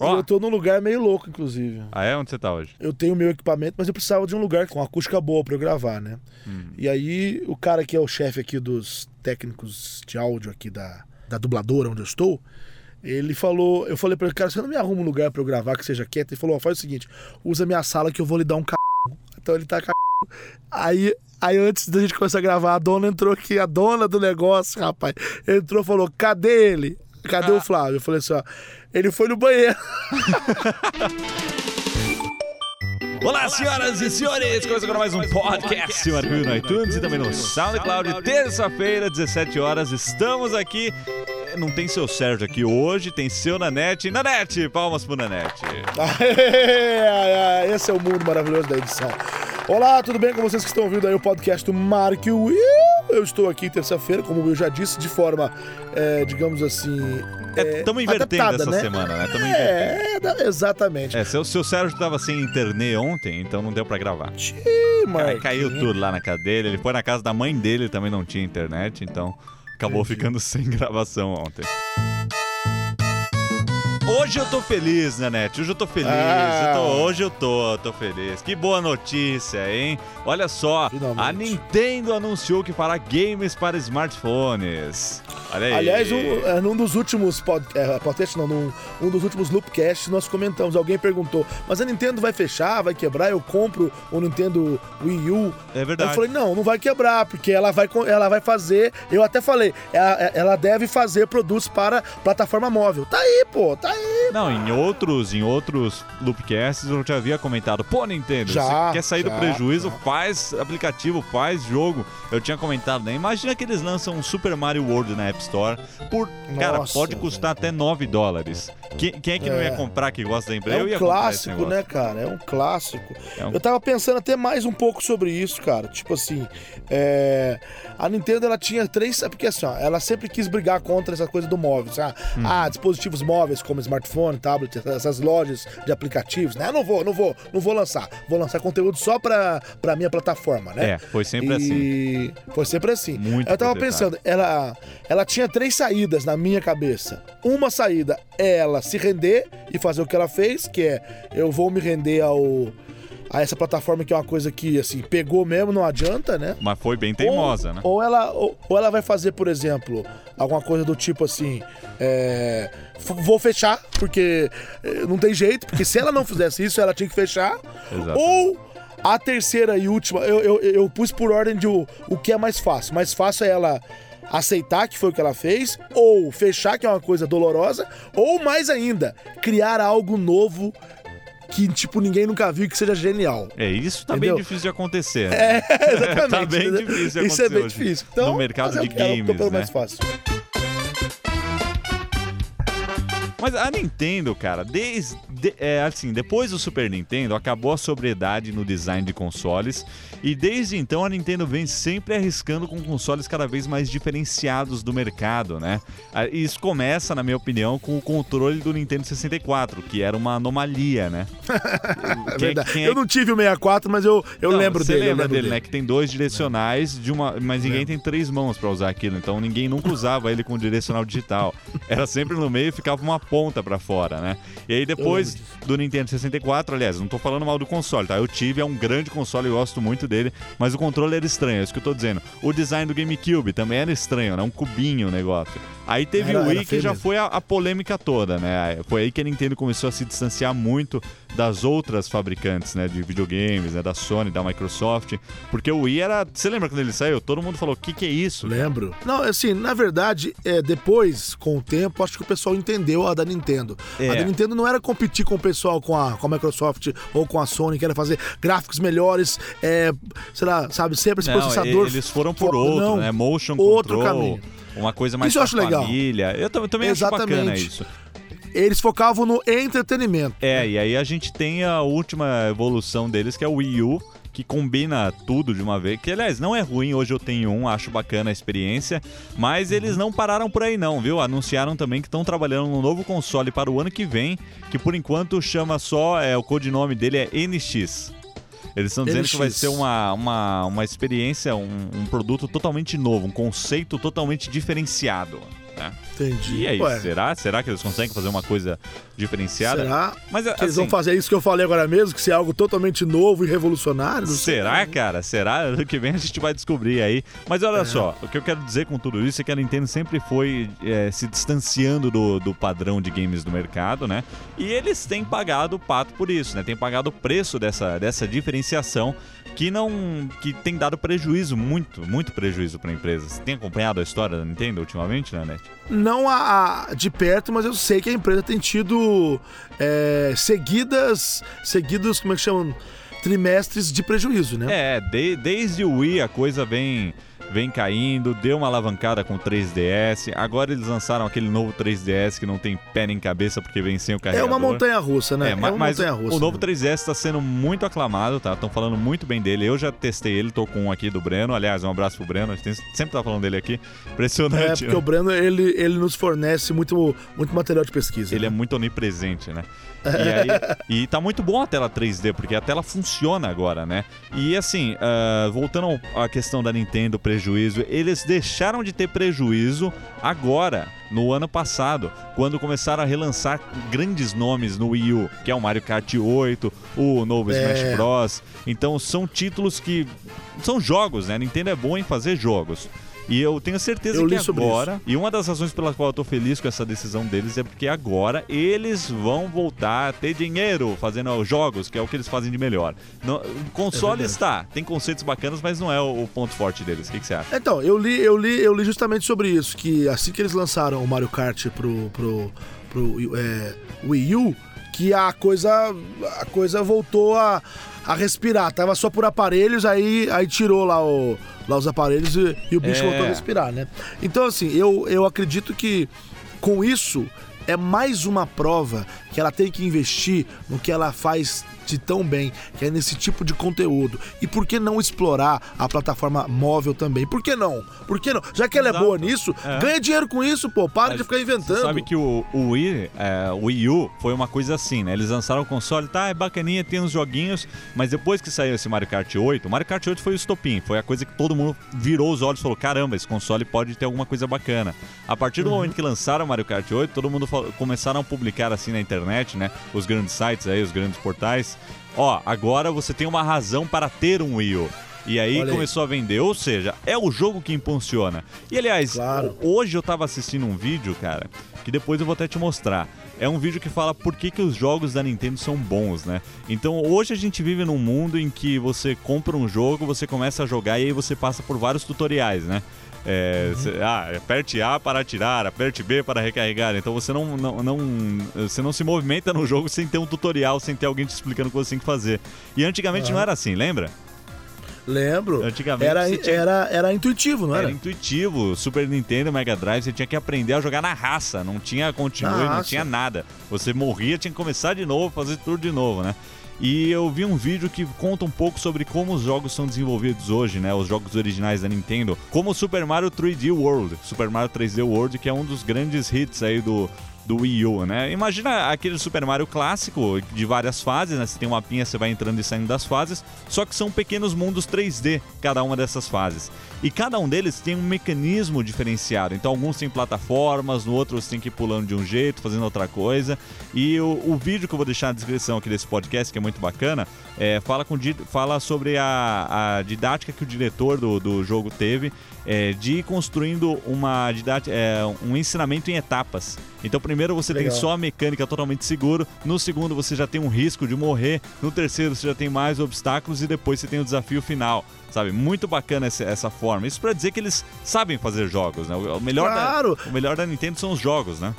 E eu tô num lugar meio louco, inclusive. Ah, é? Onde você tá hoje? Eu tenho meu equipamento, mas eu precisava de um lugar com acústica boa pra eu gravar, né? Hum. E aí, o cara que é o chefe aqui dos técnicos de áudio aqui da, da dubladora onde eu estou, ele falou, eu falei pra ele, cara, você não me arruma um lugar pra eu gravar que seja quieto? Ele falou, ó, faz o seguinte, usa minha sala que eu vou lhe dar um c... Então ele tá c... Aí, aí antes da gente começar a gravar, a dona entrou aqui, a dona do negócio, rapaz, entrou e falou, cadê ele? Cadê o Flávio? Eu falei assim, ó, ele foi no banheiro. Olá, senhoras e senhores! Começa agora mais um podcast Marquinhos no iTunes e também no SoundCloud. Terça-feira, 17 horas, estamos aqui. Não tem seu Sérgio aqui hoje, tem seu Nanete. Nanete, palmas pro Nanete. Esse é o mundo maravilhoso da edição. Olá, tudo bem com vocês que estão ouvindo aí o podcast do Mark Will? Eu estou aqui terça-feira, como eu já disse, de forma, é, digamos assim. Estamos invertendo adaptada, essa né? semana, né? Tamo. É, exatamente. É, seu, seu Sérgio tava sem internet ontem, então não deu pra gravar. Marquinhos. caiu tudo lá na casa dele. Ele foi na casa da mãe dele, também não tinha internet, então acabou Entendi. ficando sem gravação ontem. Hoje eu tô feliz, Nanete. Hoje eu tô feliz. Ah. Eu tô- hoje eu tô, tô feliz. Que boa notícia, hein? Olha só, Finalmente. a Nintendo anunciou que fará games para smartphones. Aliás, um, é, num dos últimos pod, é, podcast, não, num um dos últimos loopcasts, nós comentamos. Alguém perguntou, mas a Nintendo vai fechar, vai quebrar? Eu compro o Nintendo Wii U. É verdade. Eu falei, não, não vai quebrar, porque ela vai, ela vai fazer. Eu até falei, ela, ela deve fazer produtos para plataforma móvel. Tá aí, pô, tá aí. Não, em outros, em outros loopcasts eu já havia comentado, pô, Nintendo, Já, você quer sair do já, prejuízo, já. faz aplicativo, faz jogo. Eu tinha comentado, né? Imagina que eles lançam um Super Mario World na App Store por, cara, Nossa, pode custar até 9 dólares. Quem, quem é que não É. ia comprar que gosta da empresa? É eu um clássico, né, cara? É um clássico. É um- Eu tava pensando até mais um pouco sobre isso, cara. Tipo assim, é, a Nintendo ela tinha três. é Porque assim, ó, ela sempre quis brigar contra essa coisa do móvel. sabe? Hum. Ah, dispositivos móveis como smartphone, tablet, essas lojas de aplicativos, né? Eu não vou, não vou, não vou lançar. Vou lançar conteúdo só pra, pra minha plataforma, né? É, foi sempre assim. e... Foi sempre assim. Muito eu tava pensando, ela, ela tinha três saídas na minha cabeça. Uma saída é ela se render e fazer o que ela fez, que é eu vou me render ao a essa plataforma que é uma coisa que assim pegou mesmo, não adianta, né? Mas foi bem teimosa, ou, né? Ou ela, ou, ou ela vai fazer, por exemplo, alguma coisa do tipo assim, é, vou fechar porque eh, não tem jeito, porque se ela não fizesse isso, ela tinha que fechar. Exato. Ou a terceira e última, eu, eu, eu pus por ordem de o, o que é mais fácil. Mais fácil é ela aceitar que foi o que ela fez, ou fechar, que é uma coisa dolorosa, ou mais ainda, criar algo novo que, tipo, ninguém nunca viu que seja genial. É, isso tá Entendeu? bem difícil de acontecer. né? É, exatamente. Tá bem difícil de Isso é acontecer bem hoje, difícil. Então, no mercado de optou games, pelo né? mais fácil. Mas a Nintendo, cara, desde é, assim, depois do Super Nintendo, acabou a sobriedade no design de consoles e desde então a Nintendo vem sempre arriscando com consoles cada vez mais diferenciados do mercado, né? E isso começa, na minha opinião, com o controle do Nintendo 64, que era uma anomalia, né? É Quem- verdade. quem é Eu não tive o 64, mas eu, eu Não, lembro você dele. eu lembra lembro dele, né? Que tem dois direcionais de uma, mas ninguém tem três mãos pra usar aquilo, então ninguém nunca usava ele com direcional digital. Era sempre no meio e ficava uma ponta pra fora, né? E aí depois do Nintendo 64, aliás, não tô falando mal do console, tá? Eu tive, é um grande console, eu gosto muito dele, mas o controle era estranho, é isso que eu tô dizendo. O design do GameCube também era estranho, né? Um cubinho o negócio. Aí teve Era- o Wii que já mesmo. foi a, a polêmica toda, né? Foi aí que a Nintendo começou a se distanciar muito das outras fabricantes, né? De videogames, né? Da Sony, da Microsoft. Porque o Wii era. Você lembra quando ele saiu? Todo mundo falou: o que, que é isso? Lembro. Não, assim, na verdade, é, depois, com o tempo, acho que o pessoal entendeu a da Nintendo. É. A da Nintendo não era competir com o pessoal, com a, com a Microsoft ou com a Sony, que era fazer gráficos melhores, é, sei lá, sabe, sempre esse Não, processador. eles foram por outro, não, né? Motion outro control. caminho. Uma coisa mais Isso eu acho legal. família. Eu, tam- também acho bacana Exatamente. isso. Eles focavam no entretenimento. É, e aí a gente tem a última evolução deles, que é o Wii U, que combina tudo de uma vez. Que, aliás, não é ruim, hoje eu tenho um, acho bacana a experiência. Mas eles não pararam por aí não, viu? Anunciaram também que estão trabalhando num novo console para o ano que vem, que por enquanto chama só, é, o codinome dele é NX. Eles estão dizendo que vai NX. ser uma, uma, uma experiência, um, um produto totalmente novo, um conceito totalmente diferenciado. Né? Entendi. E aí, Ué, será? Será que eles conseguem fazer uma coisa diferenciada? será Mas que eles vão assim, fazer isso que eu falei agora mesmo? Que se é algo totalmente novo e revolucionário? Será, cara? Será? Ano que vem a gente vai descobrir aí. Mas olha só, o que eu quero dizer com tudo isso é que a Nintendo sempre foi é, se distanciando do, do padrão de games do mercado, né? E eles têm pagado o pato por isso, né? Tem pagado o preço dessa, dessa diferenciação que não. que tem dado prejuízo, muito, muito prejuízo pra empresa. Você tem acompanhado a história da Nintendo ultimamente, né, Net? Não a, a- de perto, mas eu sei que a empresa tem tido é, seguidas, seguidos, como é que chamam? Trimestres de prejuízo, né? É, de- desde o Wii a coisa vem, vem caindo, deu uma alavancada com o 3DS. Agora eles lançaram aquele novo 3DS que não tem pé nem cabeça porque vem sem o É carregador. uma montanha russa, né? É, ma- uma mas montanha russa. o novo né? 3DS está sendo muito aclamado, tá? Estão falando muito bem dele. Eu já testei ele, tô com um aqui do Breno. Aliás, um abraço pro Breno. A gente sempre tá falando dele aqui. É, Impressionante. porque o Breno, ele, ele nos fornece muito, muito material de pesquisa. Ele é né? muito onipresente, né? E, aí, e tá muito bom a tela 3D, porque a tela funciona agora, né? E assim, ah, voltando à questão da Nintendo, prejuízo, eles deixaram de ter prejuízo agora, no ano passado, quando começaram a relançar grandes nomes no Wii U, que é o Mario Kart 8, o novo É. Smash Bros. Então são títulos que. São jogos, né? A Nintendo é boa em fazer jogos. E eu tenho certeza Eu que agora. E uma das razões pela qual eu tô feliz com essa decisão deles é porque agora eles vão voltar a ter dinheiro fazendo os jogos, que é o que eles fazem de melhor. No, o console É está, tem conceitos bacanas, mas não é o, o ponto forte deles. O que, que você acha? Então, eu li, eu, li, eu li justamente sobre isso, que assim que eles lançaram o Mario Kart pro, pro, pro é, Wii U, que a coisa, a coisa voltou a, a respirar. Tava só por aparelhos, aí, aí tirou lá, o, lá os aparelhos e, e o bicho É. voltou a respirar, né? Então, assim, eu, eu acredito que com isso é mais uma prova que ela tem que investir no que ela faz de tão bem, que é nesse tipo de conteúdo. E por que não explorar a plataforma móvel também? Por que não? Por que não? Já que ela é Exato. boa nisso, É. ganha dinheiro com isso, pô. Para de Mas ficar inventando. Você sabe que o, o Wii, é, o Wii U foi uma coisa assim, né? Eles lançaram o console, tá, é bacaninha, tem uns joguinhos, mas depois que saiu esse Mario Kart 8, o Mario Kart 8 foi o estopim, foi a coisa que todo mundo virou os olhos e falou, caramba, esse console pode ter alguma coisa bacana. A partir do momento que lançaram o Mario Kart 8, todo mundo fal- começaram a publicar assim na internet, né? Os grandes sites aí, os grandes portais. Ó, agora você tem uma razão para ter um Wii U. E aí começou a vender, ou seja, é o jogo que impulsiona. E aliás, Claro. Hoje eu tava assistindo um vídeo, cara, que depois eu vou até te mostrar. É um vídeo que fala por que, que os jogos da Nintendo são bons, né? Então hoje a gente vive num mundo em que você compra um jogo, você começa a jogar e aí você passa por vários tutoriais, né? É, cê- ah, aperte A para atirar, aperte B para recarregar. Então você não, não, não- você não se movimenta no jogo sem ter um tutorial, sem ter alguém te explicando o que você tem que fazer. E antigamente não era assim, lembra? Lembro. Antigamente Era, tinha- era, era intuitivo, não era? Era intuitivo. Super Nintendo, Mega Drive, você tinha que aprender a jogar na raça. Não tinha continue, Na não raça. tinha nada. Você morria, tinha que começar de novo, fazer tudo de novo, né? E eu vi um vídeo que conta um pouco sobre como os jogos são desenvolvidos hoje, né? Os jogos originais da Nintendo. Como Super Mario 3D World. Super Mario 3D World, que é um dos grandes hits aí do, do Wii U, né? Imagina aquele Super Mario clássico de várias fases, né? Você tem uma pinha, você vai entrando e saindo das fases, só que são pequenos mundos 3D, cada uma dessas fases. E cada um deles tem um mecanismo diferenciado. Então, alguns têm plataformas, no outro você tem que ir pulando de um jeito, fazendo outra coisa. E o, o vídeo que eu vou deixar na descrição aqui desse podcast, que é muito bacana, é, fala, com, fala sobre a, a didática que o diretor do, do jogo teve é, de ir construindo uma didática, é, um ensinamento em etapas. Então, primeiro você Legal. tem só a mecânica totalmente seguro, no segundo você já tem um risco de morrer, no terceiro você já tem mais obstáculos e depois você tem o desafio final. Sabe, muito bacana essa, essa forma. Isso pra dizer que eles sabem fazer jogos, né? O melhor, Claro. da, o melhor da Nintendo são os jogos, né?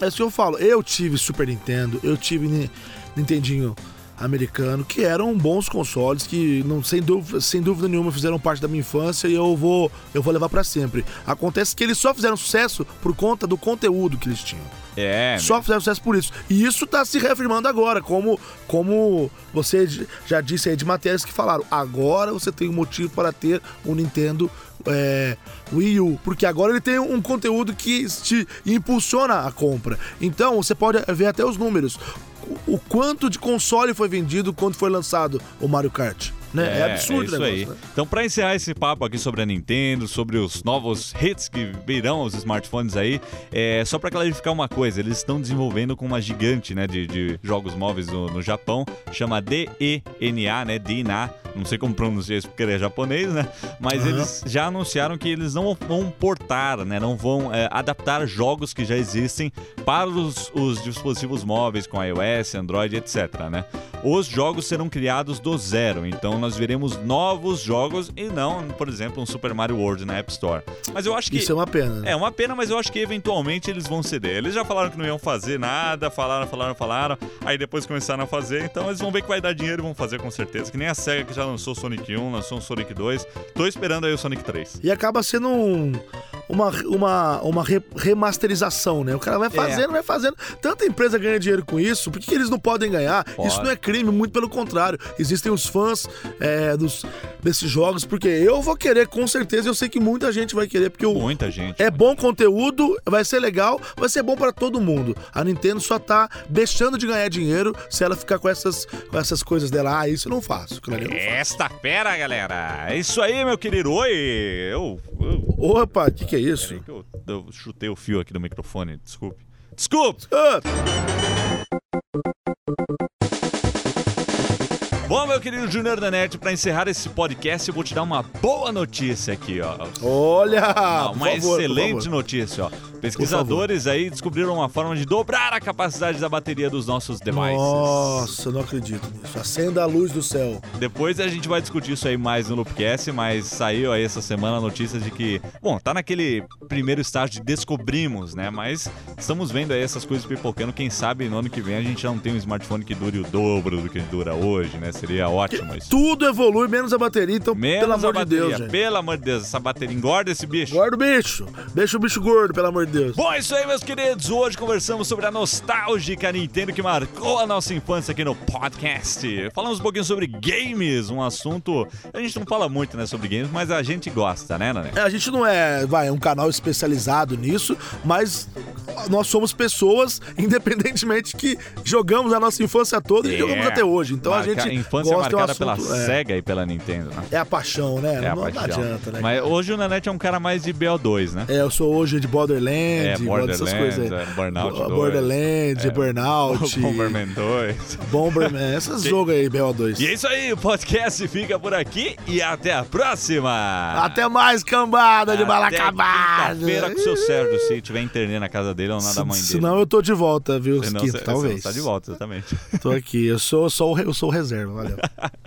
É isso que eu falo. Eu tive Super Nintendo, eu tive Ni- Nintendinho americano, que eram bons consoles, que não, sem, dúvida, sem dúvida nenhuma fizeram parte da minha infância e eu vou, eu vou levar pra sempre. Acontece que eles só fizeram sucesso por conta do conteúdo que eles tinham. É, Só fizeram sucesso por isso. E isso tá se reafirmando agora, como, como você já disse aí de matérias que falaram. Agora você tem um motivo para ter um Nintendo é, Wii U. Porque agora ele tem um conteúdo que te impulsiona a compra. Então você pode ver até os números. O quanto de console foi vendido quando foi lançado o Mario Kart. Né? É, absurdo é isso negócio, aí. né? Então, pra encerrar esse papo aqui sobre a Nintendo, sobre os novos hits que virão aos smartphones aí, é só pra clarificar uma coisa, eles estão desenvolvendo com uma gigante, né, de, de jogos móveis no, no Japão, chama DENA, né, DINA, não sei como pronunciar isso porque ele é japonês, né, mas Aham. eles já anunciaram que eles não vão portar, né, não vão é, adaptar jogos que já existem para os, os dispositivos móveis com iOS, Android, etc, né. Os jogos serão criados do zero, então nós veremos novos jogos e não, por exemplo, um Super Mario World na App Store. Mas eu acho que Isso é uma pena. né? é uma pena, mas eu acho que eventualmente eles vão ceder. Eles já falaram que não iam fazer nada, falaram, falaram, falaram, aí depois começaram a fazer, então eles vão ver que vai dar dinheiro e vão fazer com certeza. Que nem a SEGA que já lançou o Sonic 1, lançou o Sonic 2. Tô esperando aí o Sonic 3. E acaba sendo um- uma, uma, uma re- remasterização, né? O cara vai fazendo, vai fazendo. Tanta empresa ganha dinheiro com isso, por que, que eles não podem ganhar? Pode. Isso não é crime, muito pelo contrário. Existem os fãs é, dos, desses jogos, porque eu vou querer, com certeza, eu sei que muita gente vai querer, porque o, Muita gente. é bom conteúdo, vai ser legal, vai ser bom pra todo mundo. A Nintendo só tá deixando de ganhar dinheiro se ela ficar com essas, com essas coisas dela. Ah, isso eu não faço. ali eu não faço. Esta fera, galera! É isso aí, meu querido. Oi! Eu. eu Opa, o que, que é isso? que eu, eu chutei o fio aqui do microfone, desculpe. Desculpe! Bom, meu querido Junior da Net, pra encerrar esse podcast, eu vou te dar uma boa notícia aqui, ó. olha! Ah, uma favor, excelente notícia, ó. Pesquisadores aí descobriram uma forma de dobrar a capacidade da bateria dos nossos devices. Nossa, eu não acredito nisso. Acenda a luz do céu. Depois a gente vai discutir isso aí mais no Loopcast, mas saiu aí essa semana a notícia de que, bom, tá naquele primeiro estágio de descobrimos, né? Mas estamos vendo aí essas coisas pipocando. Quem sabe no ano que vem a gente já não tem um smartphone que dure o dobro do que dura hoje, né? Seria ótimo isso. Tudo evolui, menos a bateria, então, Menos pelo amor de Deus, gente. pelo amor de Deus, essa bateria engorda esse bicho. Guarda o bicho. Deixa o bicho gordo, pelo amor de Deus. Bom, é isso aí, meus queridos. Hoje conversamos sobre a nostálgica Nintendo que marcou a nossa infância aqui no podcast. Falamos um pouquinho sobre games, um assunto. A gente não fala muito, né, sobre games, mas a gente gosta, né, Nané? É, A gente não é, vai, um canal especializado nisso, mas nós somos pessoas, independentemente que jogamos a nossa infância toda e jogamos até hoje. Então a É. Marca- gente A infância gosta um marcada pela assunto, é, SEGA e pela Nintendo, né? é a paixão, né? É a não, não paixão. adianta, né? Mas hoje o Nanete é um cara mais de BO2, né? É, eu sou hoje de Borderlands, É, gosto dessas Borderlands, coisas aí. é, Burnout 2. Borderlands, É. Burnout, Bomberman 2. Bomberman, esses jogos aí, BO2. E é isso aí, o podcast fica por aqui e até a próxima! Até mais, cambada de Até balacabada. quinta-feira com o seu Sérgio, se tiver internet na casa dele ou na da mãe dele. Senão eu tô de volta, viu? Senão talvez. Você tá de volta, exatamente. Tô aqui, eu sou, sou, eu sou o reserva, valeu.